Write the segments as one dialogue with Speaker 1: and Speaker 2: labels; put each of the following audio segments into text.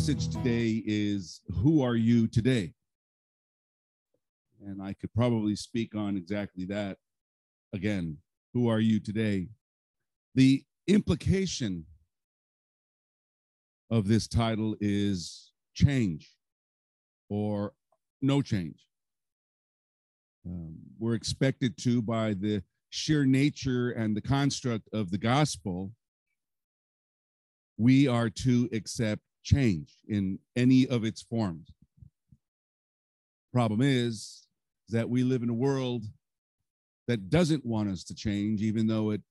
Speaker 1: message today is Who Are You Today? And I could probably speak on exactly that again. Who are you today? The implication of this title is change or no change. Um, we're expected to, by the sheer nature and the construct of the gospel, we are to accept change in any of its forms. Problem is that we live in a world that doesn't want us to change, even though it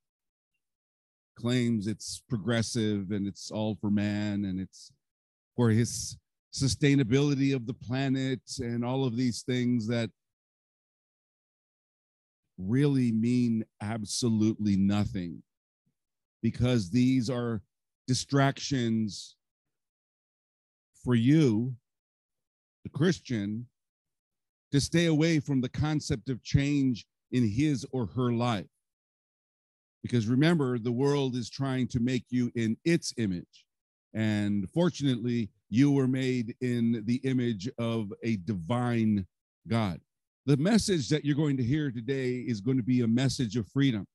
Speaker 1: claims it's progressive and it's all for man and it's for his sustainability of the planet and all of these things that really mean absolutely nothing because these are distractions for you, the Christian, to stay away from the concept of change in his or her life. Because remember, the world is trying to make you in its image. And fortunately, you were made in the image of a divine God. The message that you're going to hear today is going to be a message of freedom.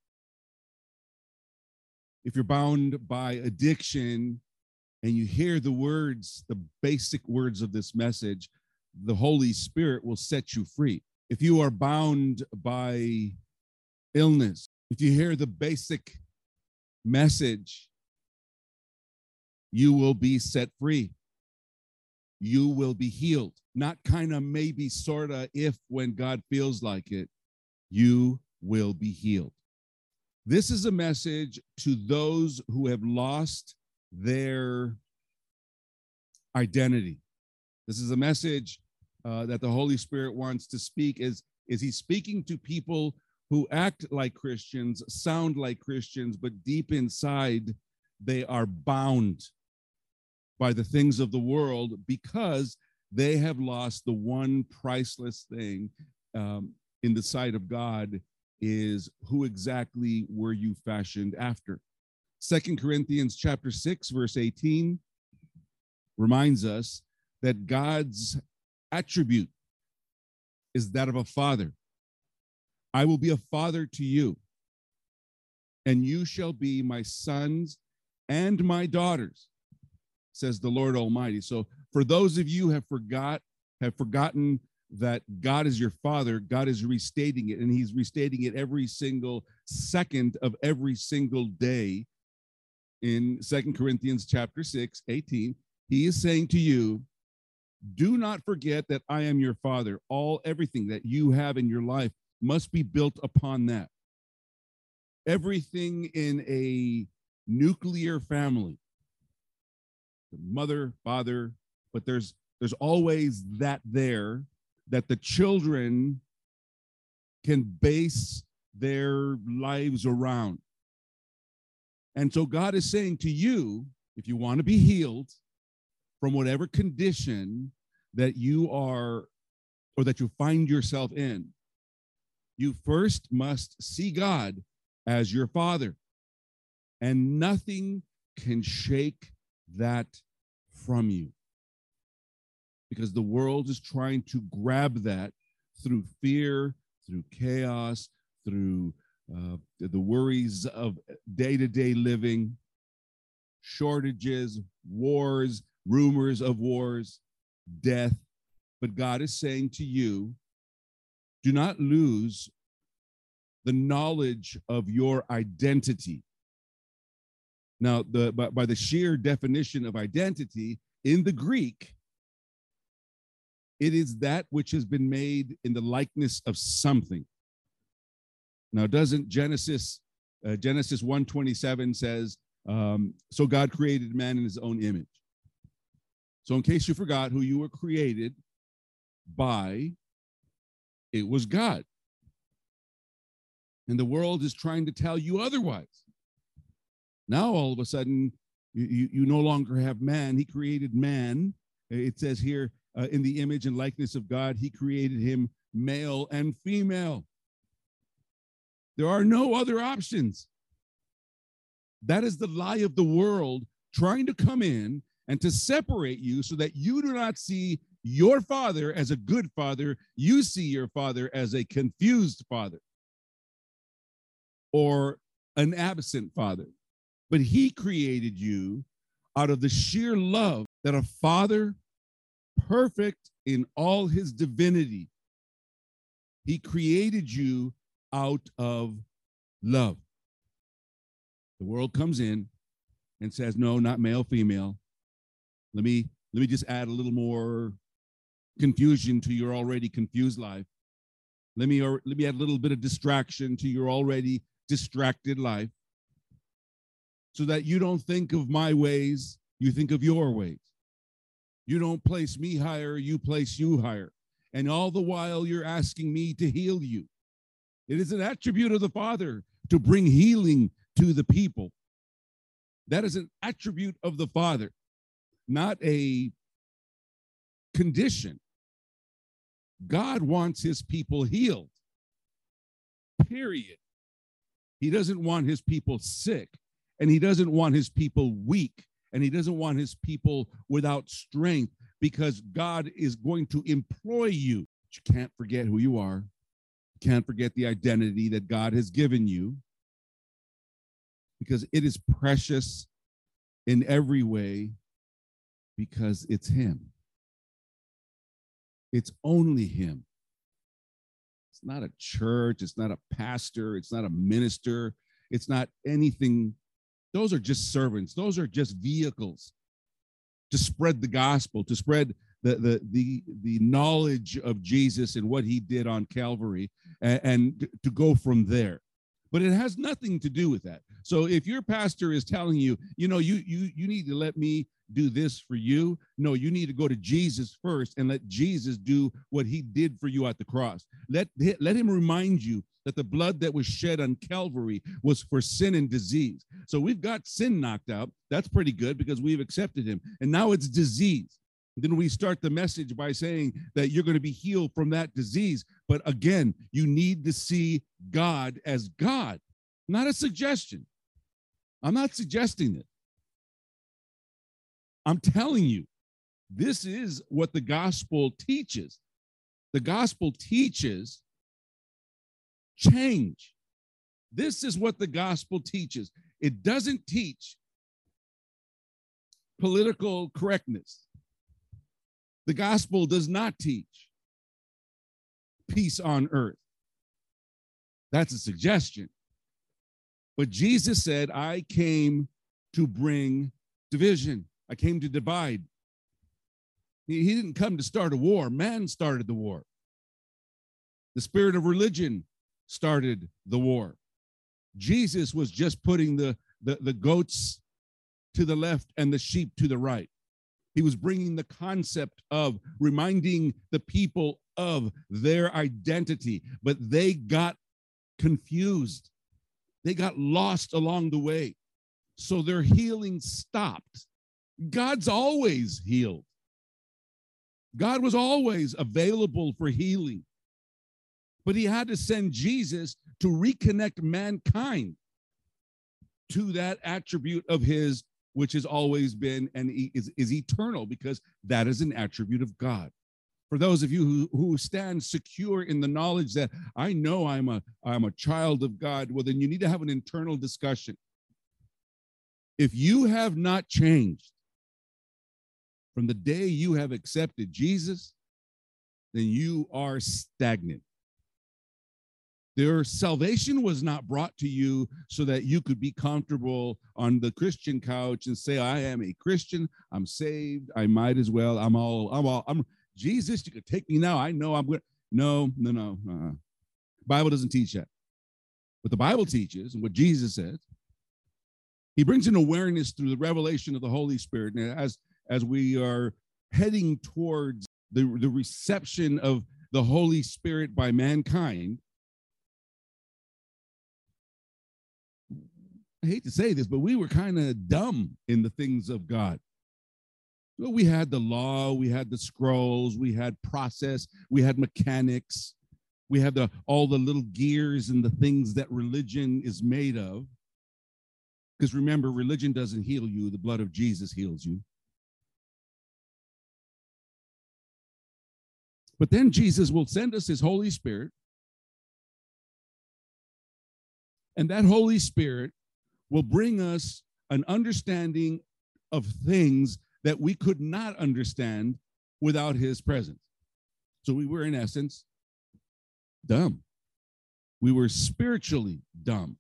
Speaker 1: If you're bound by addiction and you hear the words, the basic words of this message, the Holy Spirit will set you free. If you are bound by illness, if you hear the basic message, you will be set free. You will be healed. Not kind of maybe, sort of, if when God feels like it, you will be healed. This is a message to those who have lost their identity. This is a message uh, that the Holy Spirit wants to speak. Is is He speaking to people who act like Christians, sound like Christians, but deep inside they are bound by the things of the world because they have lost the one priceless thing um, in the sight of God is who exactly were you fashioned after Second Corinthians chapter 6 verse 18 reminds us that God's attribute is that of a father. I will be a father to you, and you shall be my sons and my daughters, says the Lord Almighty. So for those of you have forgot have forgotten that God is your father, God is restating it, and He's restating it every single second of every single day in Second Corinthians chapter 6, 18. He is saying to you, do not forget that I am your father. All everything that you have in your life must be built upon that. Everything in a nuclear family, the mother, father, but there's there's always that there that the children can base their lives around. And so God is saying to you, if you want to be healed, from whatever condition that you are or that you find yourself in, you first must see God as your father. And nothing can shake that from you. Because the world is trying to grab that through fear, through chaos, through uh, the worries of day to day living, shortages, wars, rumors of wars, death. But God is saying to you, do not lose the knowledge of your identity. Now, the, by, by the sheer definition of identity in the Greek, it is that which has been made in the likeness of something. Now, doesn't Genesis uh, Genesis 1:27 says, um, "So God created man in His own image." So, in case you forgot who you were created by, it was God. And the world is trying to tell you otherwise. Now, all of a sudden, you, you, you no longer have man. He created man. It says here, uh, in the image and likeness of God, he created him male and female. There are no other options. That is the lie of the world trying to come in and to separate you so that you do not see your father as a good father, you see your father as a confused father or an absent father. But he created you out of the sheer love that a father, perfect in all his divinity, he created you out of love. The world comes in and says, no, not male, female. Let me let me just add a little more confusion to your already confused life. Let me, or, let me add a little bit of distraction to your already distracted life so that you don't think of my ways, you think of your ways. You don't place me higher, you place you higher. And all the while, you're asking me to heal you. It is an attribute of the Father to bring healing to the people. That is an attribute of the Father, not a condition. God wants his people healed. Period. He doesn't want his people sick, and he doesn't want his people weak, and he doesn't want his people without strength because God is going to employ you. But you can't forget who you are. Can't forget the identity that God has given you because it is precious in every way because it's him. It's only Him. It's not a church, it's not a pastor, it's not a minister, it's not anything. Those are just servants, those are just vehicles to spread the gospel, to spread the, the, the, the knowledge of Jesus and what he did on Calvary, and, and to go from there but it has nothing to do with that. So if your pastor is telling you, you know, you you you need to let me do this for you. No, you need to go to Jesus first and let Jesus do what he did for you at the cross. Let, let him remind you that the blood that was shed on Calvary was for sin and disease. So we've got sin knocked out. That's pretty good because we've accepted him. And now it's disease. Then we start the message by saying that you're going to be healed from that disease. But again, you need to see God as God, not a suggestion. I'm not suggesting it. I'm telling you, this is what the gospel teaches. The gospel teaches change. This is what the gospel teaches. It doesn't teach political correctness. The gospel does not teach peace on earth. That's a suggestion. But Jesus said, I came to bring division. I came to divide. He, didn't come to start a war, man started the war. The spirit of religion started the war. Jesus was just putting the, the, the goats to the left and the sheep to the right. He was bringing the concept of reminding the people of their identity, but they got confused. They got lost along the way. So their healing stopped. God's always healed. God was always available for healing. But he had to send Jesus to reconnect mankind to that attribute of his, which has always been and is, is eternal, because that is an attribute of God. For those of you who, who stand secure in the knowledge that I know I'm a, I'm a child of God, well, then you need to have an internal discussion. If you have not changed, from the day you have accepted Jesus, then you are stagnant. Their salvation was not brought to you so that you could be comfortable on the Christian couch and say, I am a Christian, I'm saved, I might as well, I'm all, I'm all, I'm Jesus, you could take me now. I know I'm good. No, no, no. Uh-uh. Bible doesn't teach that. What the Bible teaches and what Jesus says, he brings an awareness through the revelation of the Holy Spirit. And as as we are heading towards the, the reception of the Holy Spirit by mankind, I hate to say this, but we were kind of dumb in the things of God. Well, we had the law, we had the scrolls, we had process, we had mechanics, we had the, all the little gears and the things that religion is made of. Because remember, religion doesn't heal you, the blood of Jesus heals you. But then Jesus will send us his Holy Spirit. And that Holy Spirit will bring us an understanding of things that we could not understand without his presence. So we were, in essence, dumb. We were spiritually dumb.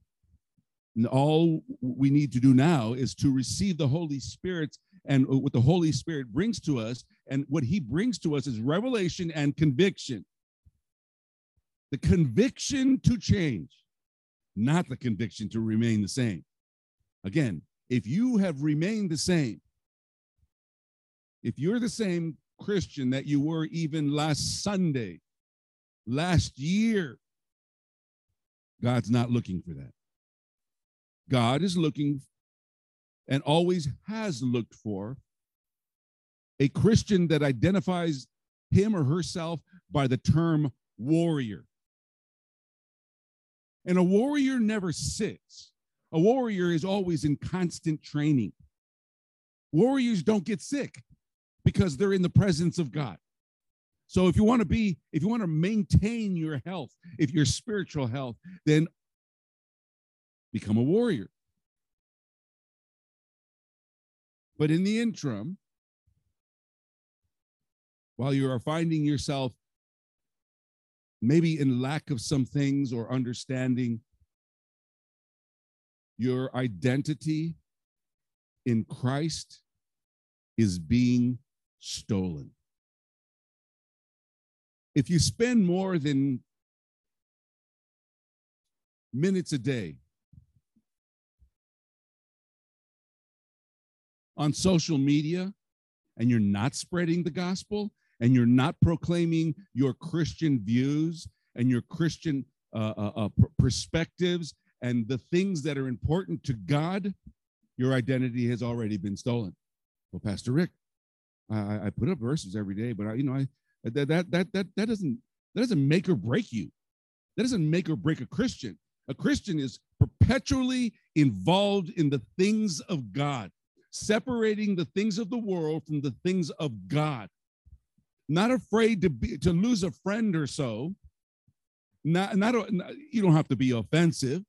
Speaker 1: And all we need to do now is to receive the Holy Spirit and what the Holy Spirit brings to us. And what he brings to us is revelation and conviction. The conviction to change, not the conviction to remain the same. Again, if you have remained the same, if you're the same Christian that you were even last Sunday, last year, God's not looking for that. God is looking and always has looked for a Christian that identifies him or herself by the term warrior. And a warrior never sits. A warrior is always in constant training. Warriors don't get sick because they're in the presence of God. So if you want to be, if you want to maintain your health, if your spiritual health, then become a warrior. But in the interim, while you are finding yourself maybe in lack of some things or understanding, your identity in Christ is being stolen. If you spend more than minutes a day on social media and you're not spreading the gospel and you're not proclaiming your Christian views and your Christian uh, uh, uh, perspectives and the things that are important to God, your identity has already been stolen. Well, Pastor Rick, I, I put up verses every day, but I, you know, I that that that that that doesn't that doesn't make or break you. That doesn't make or break a Christian. A Christian is perpetually involved in the things of God separating the things of the world from the things of God. Not afraid to be to lose a friend or so. Not, not, not you don't have to be offensive.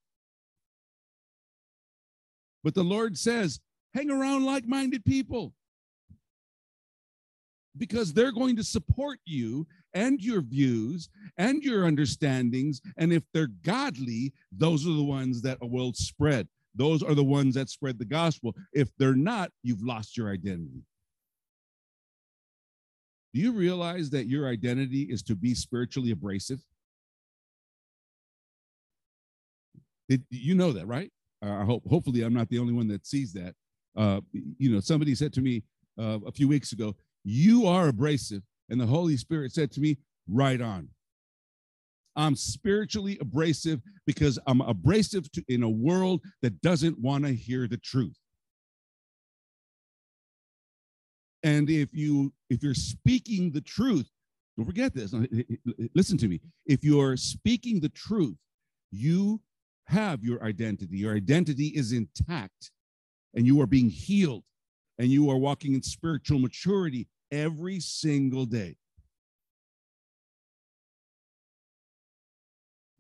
Speaker 1: But the Lord says, hang around like-minded people because they're going to support you and your views and your understandings. And if they're godly, those are the ones that will spread. Those are the ones that spread the gospel. If they're not, you've lost your identity. Do you realize that your identity is to be spiritually abrasive? Did you know that, right? I hope. Hopefully, I'm not the only one that sees that. Uh, you know, somebody said to me uh, a few weeks ago, "You are abrasive," and the Holy Spirit said to me, "Right on." I'm spiritually abrasive because I'm abrasive to, in a world that doesn't want to hear the truth. And if you if you're speaking the truth, don't forget this. Listen to me. If you're speaking the truth, you have your identity. Your identity is intact and you are being healed and you are walking in spiritual maturity every single day.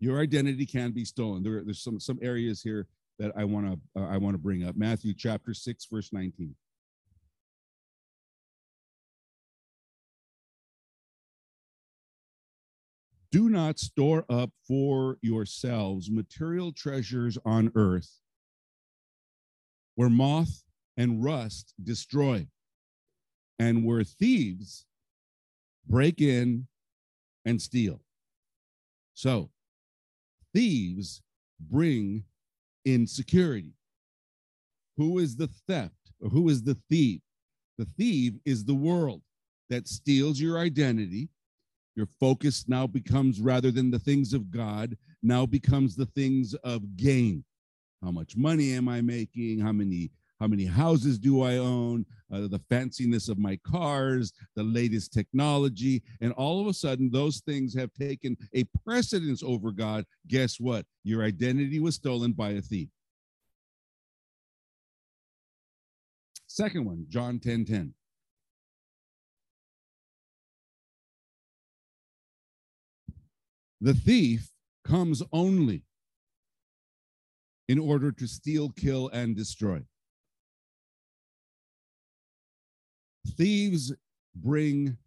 Speaker 1: your identity can be stolen. There, there's some some areas here that I want to uh, I want to bring up. Matthew chapter 6 verse 19. Do not store up for yourselves material treasures on earth where moth and rust destroy and where thieves break in and steal. So, thieves bring insecurity. Who is the theft or who is the thief? The thief is the world that steals your identity. Your focus now becomes rather than the things of God, now becomes the things of gain. How much money am I making? How many how many houses do I own, uh, the fanciness of my cars, the latest technology. And all of a sudden, those things have taken a precedence over God. Guess what? Your identity was stolen by a thief. Second one, John 10 10. The thief comes only in order to steal, kill, and destroy. Thieves bring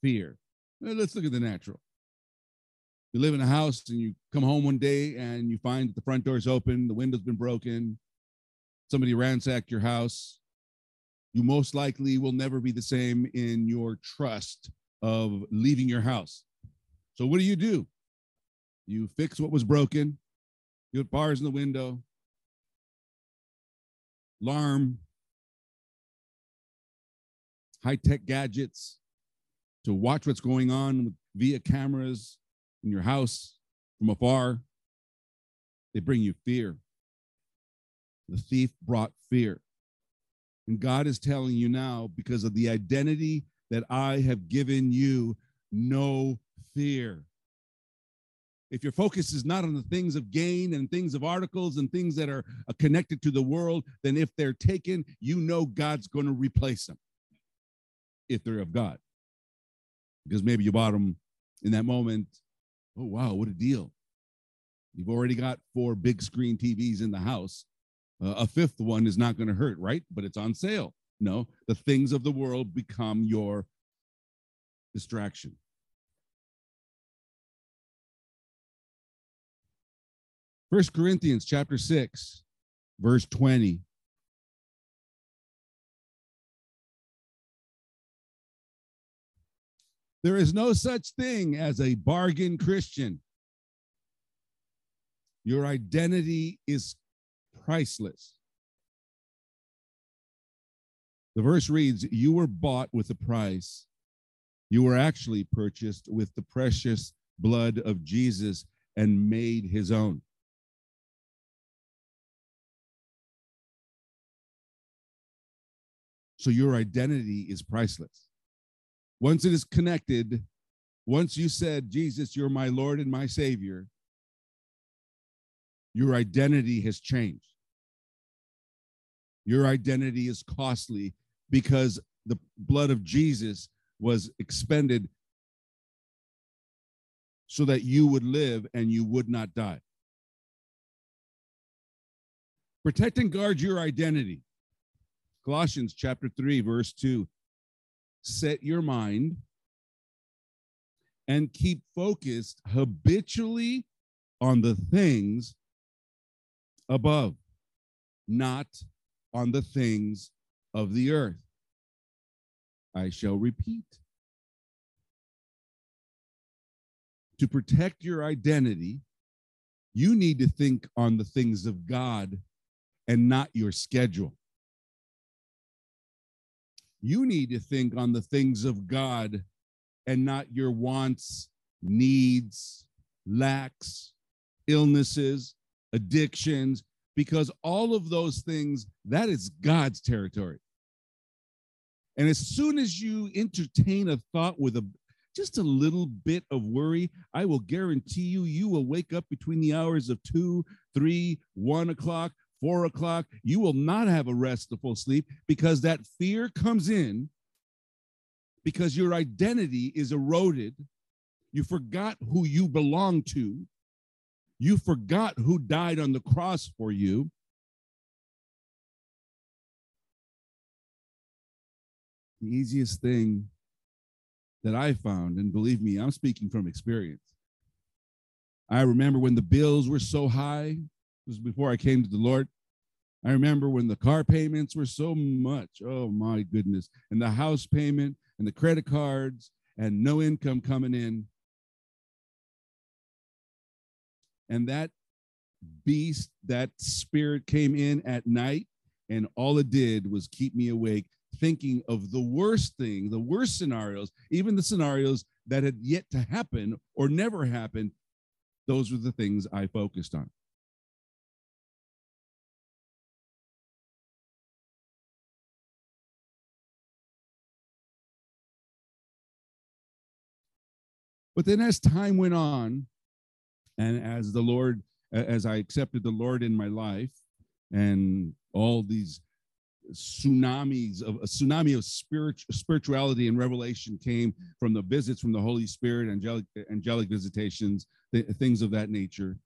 Speaker 1: fear. Let's look at the natural. You live in a house and you come home one day and you find that the front door is open, the window's been broken, somebody ransacked your house. You most likely will never be the same in your trust of leaving your house. So, what do you do? You fix what was broken, you put bars in the window, alarm, high tech gadgets to watch what's going on via cameras in your house from afar. They bring you fear. The thief brought fear. And God is telling you now, because of the identity that I have given you, no fear. If your focus is not on the things of gain and things of articles and things that are uh, connected to the world, then if they're taken, you know God's going to replace them if they're of God. Because maybe you bought them in that moment. Oh, wow, what a deal. You've already got four big screen TVs in the house. Uh, a fifth one is not going to hurt, right? But it's on sale. No, the things of the world become your distraction. First Corinthians chapter 6, verse 20. There is no such thing as a bargain Christian. Your identity is priceless. The verse reads, You were bought with a price. You were actually purchased with the precious blood of Jesus and made his own. So your identity is priceless. Once it is connected, once you said, Jesus, you're my Lord and my Savior, your identity has changed. Your identity is costly because the blood of Jesus was expended so that you would live and you would not die. Protect and guard your identity. Colossians chapter 3, verse 2 set your mind and keep focused habitually on the things above, not on the things of the earth. I shall repeat. To protect your identity, you need to think on the things of God and not your schedule. You need to think on the things of God and not your wants, needs, lacks, illnesses, addictions, because all of those things, that is God's territory. And as soon as you entertain a thought with a just a little bit of worry, I will guarantee you, you will wake up between the hours of two, three, one o'clock four o'clock, you will not have a restful sleep because that fear comes in because your identity is eroded. You forgot who you belong to. You forgot who died on the cross for you. The easiest thing that I found, and believe me, I'm speaking from experience. I remember when the bills were so high, was before I came to the Lord. I remember when the car payments were so much. Oh my goodness. And the house payment and the credit cards and no income coming in. And that beast, that spirit came in at night, and all it did was keep me awake, thinking of the worst thing, the worst scenarios, even the scenarios that had yet to happen or never happened. Those were the things I focused on. But then as time went on, and as the Lord, as I accepted the Lord in my life, and all these tsunamis of a tsunami of spirit, spirituality and revelation came from the visits from the Holy Spirit, angelic angelic visitations, th- things of that nature.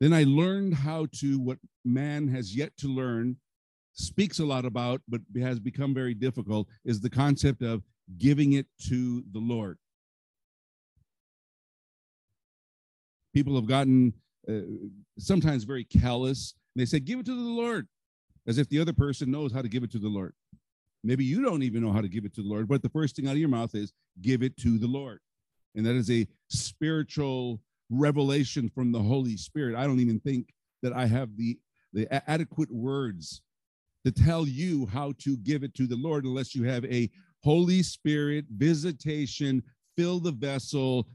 Speaker 1: Then I learned how to what man has yet to learn, speaks a lot about, but has become very difficult, is the concept of giving it to the Lord. People have gotten uh, sometimes very callous. They say, Give it to the Lord as if the other person knows how to give it to the Lord. Maybe you don't even know how to give it to the Lord, but the first thing out of your mouth is give it to the Lord. And that is a spiritual revelation from the Holy Spirit. I don't even think that I have the, the adequate words to tell you how to give it to the Lord unless you have a Holy Spirit visitation, fill the vessel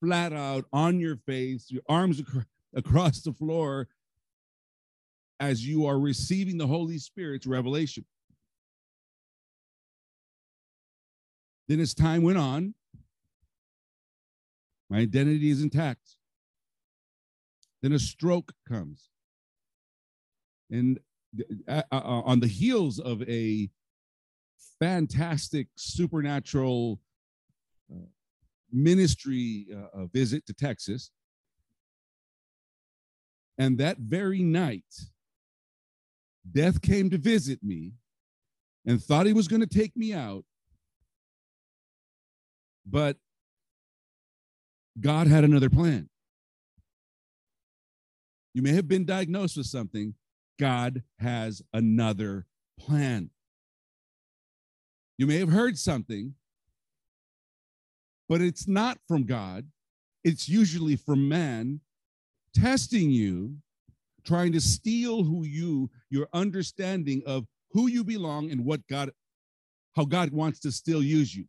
Speaker 1: flat out on your face, your arms ac- across the floor, as you are receiving the Holy Spirit's revelation. Then, as time went on, my identity is intact. Then a stroke comes. And uh, uh, on the heels of a fantastic supernatural ministry uh, visit to Texas, and that very night, Death came to visit me and thought he was going to take me out. But God had another plan. You may have been diagnosed with something, God has another plan. You may have heard something, but it's not from God. It's usually from man testing you trying to steal who you, your understanding of who you belong and what God, how God wants to still use you.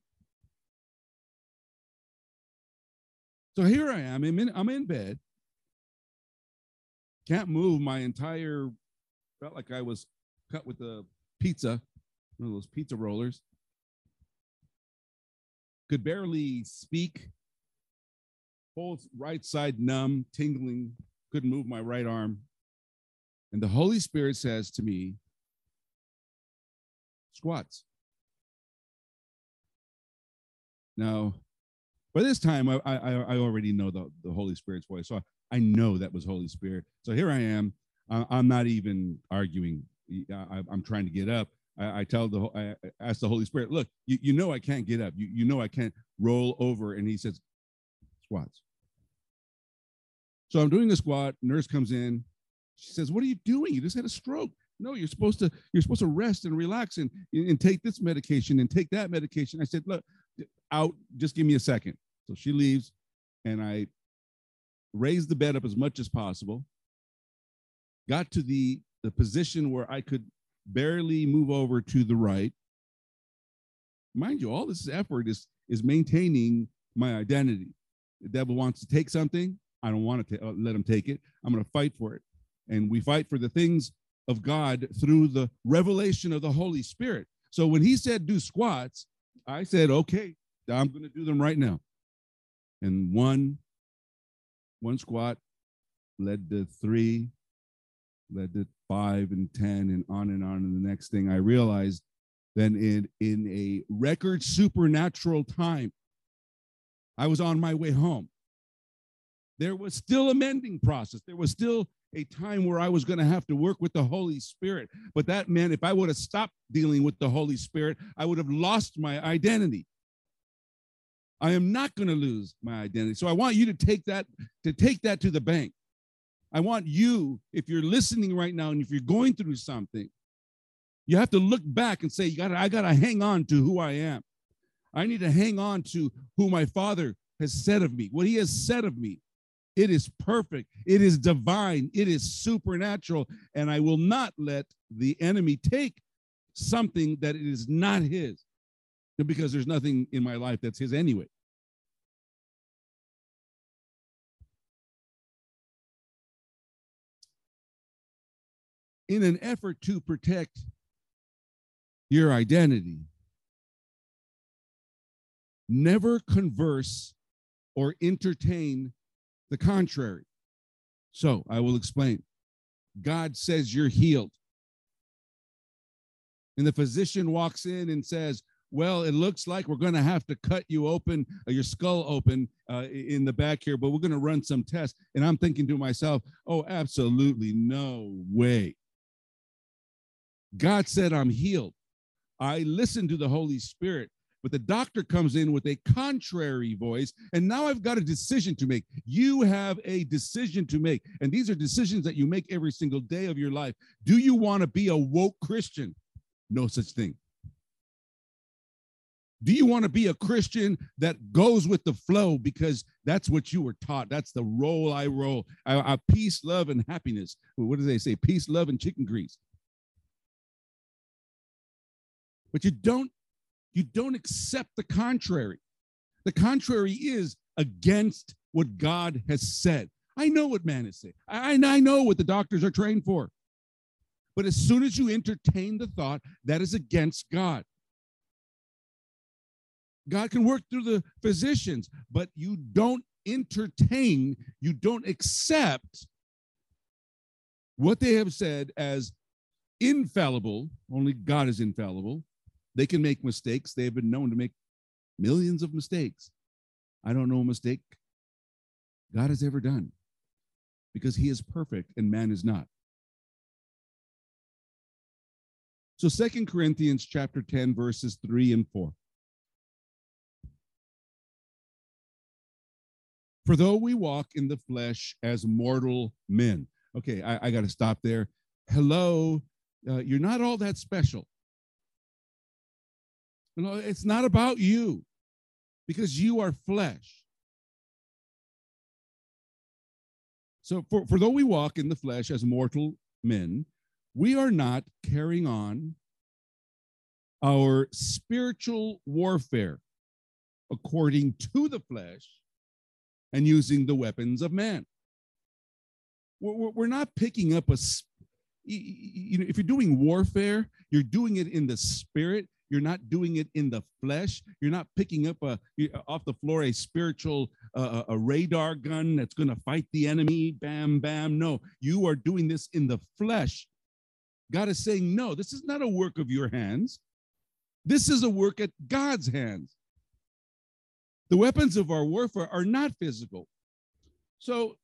Speaker 1: So here I am. I'm in, I'm in bed. Can't move my entire, felt like I was cut with a pizza, one of those pizza rollers. Could barely speak. Whole right side numb, tingling, couldn't move my right arm. And the Holy Spirit says to me, squats. Now, by this time, I, I, I already know the, the Holy Spirit's voice. So I, I know that was Holy Spirit. So here I am. I'm not even arguing. I, am trying to get up. I, I tell the, I ask the Holy Spirit, look, you, you know I can't get up. You, you know I can't roll over. And he says, squats. So I'm doing the squat. Nurse comes in. She says, "What are you doing? You just had a stroke." No, you're supposed to you're supposed to rest and relax and and take this medication and take that medication. I said, "Look, out. Just give me a second. So she leaves, and I raised the bed up as much as possible. Got to the the position where I could barely move over to the right. Mind you, all this effort is is maintaining my identity. The devil wants to take something. I don't want to uh, let him take it. I'm going to fight for it and we fight for the things of God through the revelation of the Holy Spirit. So when he said do squats, I said, okay, I'm going to do them right now. And one, one squat led to three, led to five and 10 and on and on. And the next thing I realized then in, in a record supernatural time, I was on my way home. There was still a mending process. There was still a time where I was going to have to work with the Holy Spirit. But that meant if I would have stopped dealing with the Holy Spirit, I would have lost my identity. I am not going to lose my identity. So I want you to take that to take that to the bank. I want you, if you're listening right now and if you're going through something, you have to look back and say, you got I got to hang on to who I am. I need to hang on to who my father has said of me, what he has said of me. It is perfect. It is divine. It is supernatural. And I will not let the enemy take something that is not his because there's nothing in my life that's his anyway. In an effort to protect your identity, never converse or entertain the contrary. So I will explain. God says you're healed. and the physician walks in and says, well, it looks like we're going to have to cut you open, uh, your skull open uh, in the back here, but we're going to run some tests. And I'm thinking to myself, oh, absolutely no way. God said, I'm healed. I listened to the Holy Spirit, but the doctor comes in with a contrary voice. And now I've got a decision to make. You have a decision to make. And these are decisions that you make every single day of your life. Do you want to be a woke Christian? No such thing. Do you want to be a Christian that goes with the flow because that's what you were taught? That's the role I roll. I, I peace, love, and happiness. What do they say? Peace, love, and chicken grease. But you don't you don't accept the contrary. The contrary is against what God has said. I know what man is saying. I, I know what the doctors are trained for. But as soon as you entertain the thought, that is against God. God can work through the physicians, but you don't entertain, you don't accept what they have said as infallible. Only God is infallible. They can make mistakes. They have been known to make millions of mistakes. I don't know a mistake God has ever done because he is perfect and man is not. So Second Corinthians chapter 10 verses 3 and 4. For though we walk in the flesh as mortal men. Okay, I, I got to stop there. Hello, uh, you're not all that special. Know, it's not about you because you are flesh. So, for, for though we walk in the flesh as mortal men, we are not carrying on our spiritual warfare according to the flesh and using the weapons of man. We're not picking up a, you know, if you're doing warfare, you're doing it in the spirit. You're not doing it in the flesh. You're not picking up a off the floor a spiritual uh, a radar gun that's going to fight the enemy. Bam, bam. No, you are doing this in the flesh. God is saying, no, this is not a work of your hands. This is a work at God's hands. The weapons of our warfare are not physical. So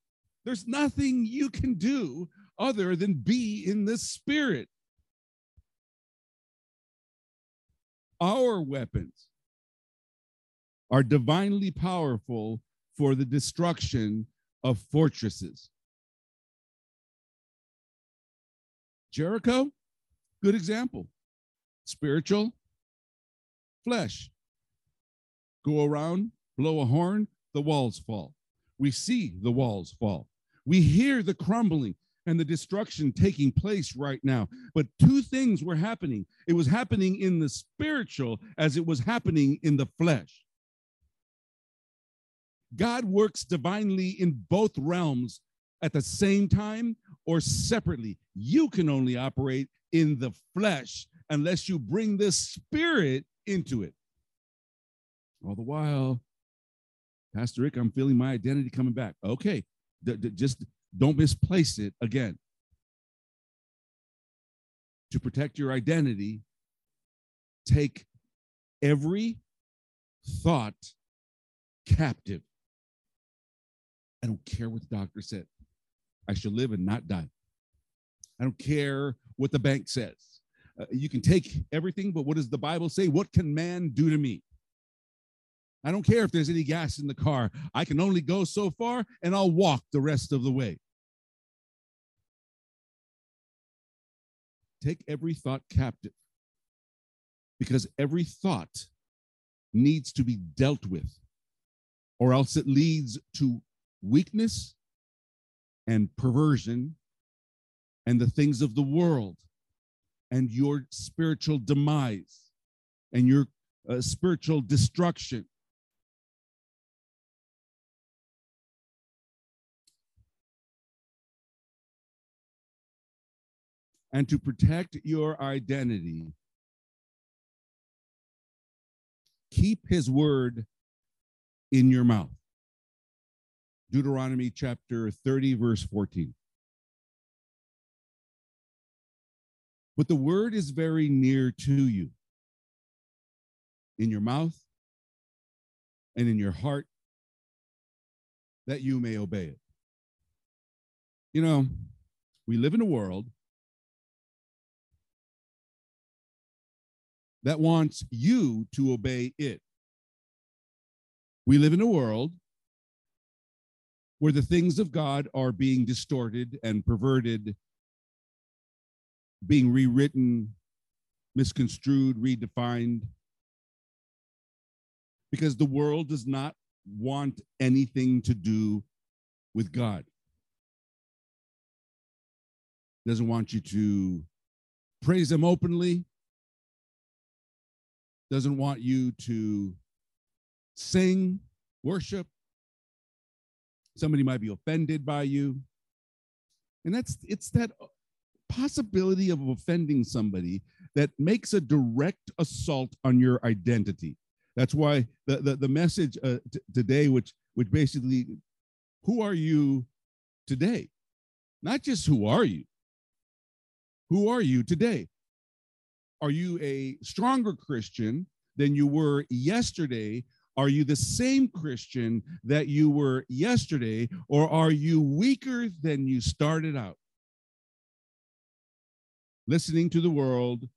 Speaker 1: there's nothing you can do other than be in the spirit. Our weapons are divinely powerful for the destruction of fortresses. Jericho, good example. Spiritual, flesh go around, blow a horn, the walls fall. We see the walls fall. We hear the crumbling and the destruction taking place right now. But two things were happening it was happening in the spiritual as it was happening in the flesh. God works divinely in both realms at the same time or separately. You can only operate in the flesh unless you bring the spirit into it. All the while, Pastor Rick, I'm feeling my identity coming back. Okay, d- d- just don't misplace it again. To protect your identity, take every thought captive. I don't care what the doctor said. I shall live and not die. I don't care what the bank says. Uh, you can take everything, but what does the Bible say? What can man do to me? I don't care if there's any gas in the car. I can only go so far and I'll walk the rest of the way. Take every thought captive because every thought needs to be dealt with, or else it leads to weakness and perversion and the things of the world and your spiritual demise and your uh, spiritual destruction. And to protect your identity, keep his word in your mouth. Deuteronomy chapter 30, verse 14. But the word is very near to you in your mouth and in your heart that you may obey it. You know, we live in a world that wants you to obey it. We live in a world where the things of God are being distorted and perverted, being rewritten, misconstrued, redefined, because the world does not want anything to do with God. Doesn't want you to praise Him openly, doesn't want you to sing, worship, somebody might be offended by you. And that's it's that possibility of offending somebody that makes a direct assault on your identity. That's why the the, the message uh, t- today which which basically who are you today? Not just who are you. Who are you today are you a stronger christian than you were yesterday are you the same Christian that you were yesterday, or are you weaker than you started out? Listening to the world,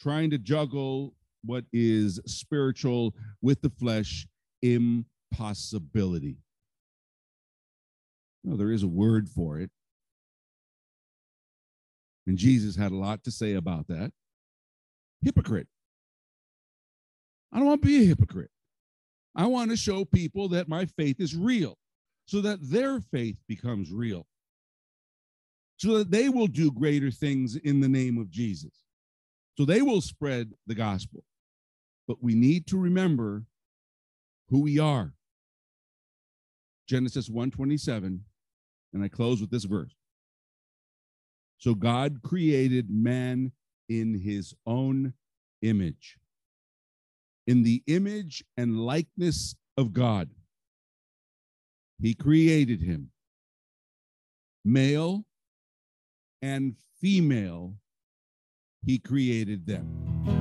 Speaker 1: trying to juggle what is spiritual with the flesh, impossibility. Well, there is a word for it. And Jesus had a lot to say about that. Hypocrite. I don't want to be a hypocrite. I want to show people that my faith is real so that their faith becomes real, so that they will do greater things in the name of Jesus. So they will spread the gospel. But we need to remember who we are. Genesis 127, and I close with this verse. So God created man in his own image in the image and likeness of God. He created him. Male and female, he created them.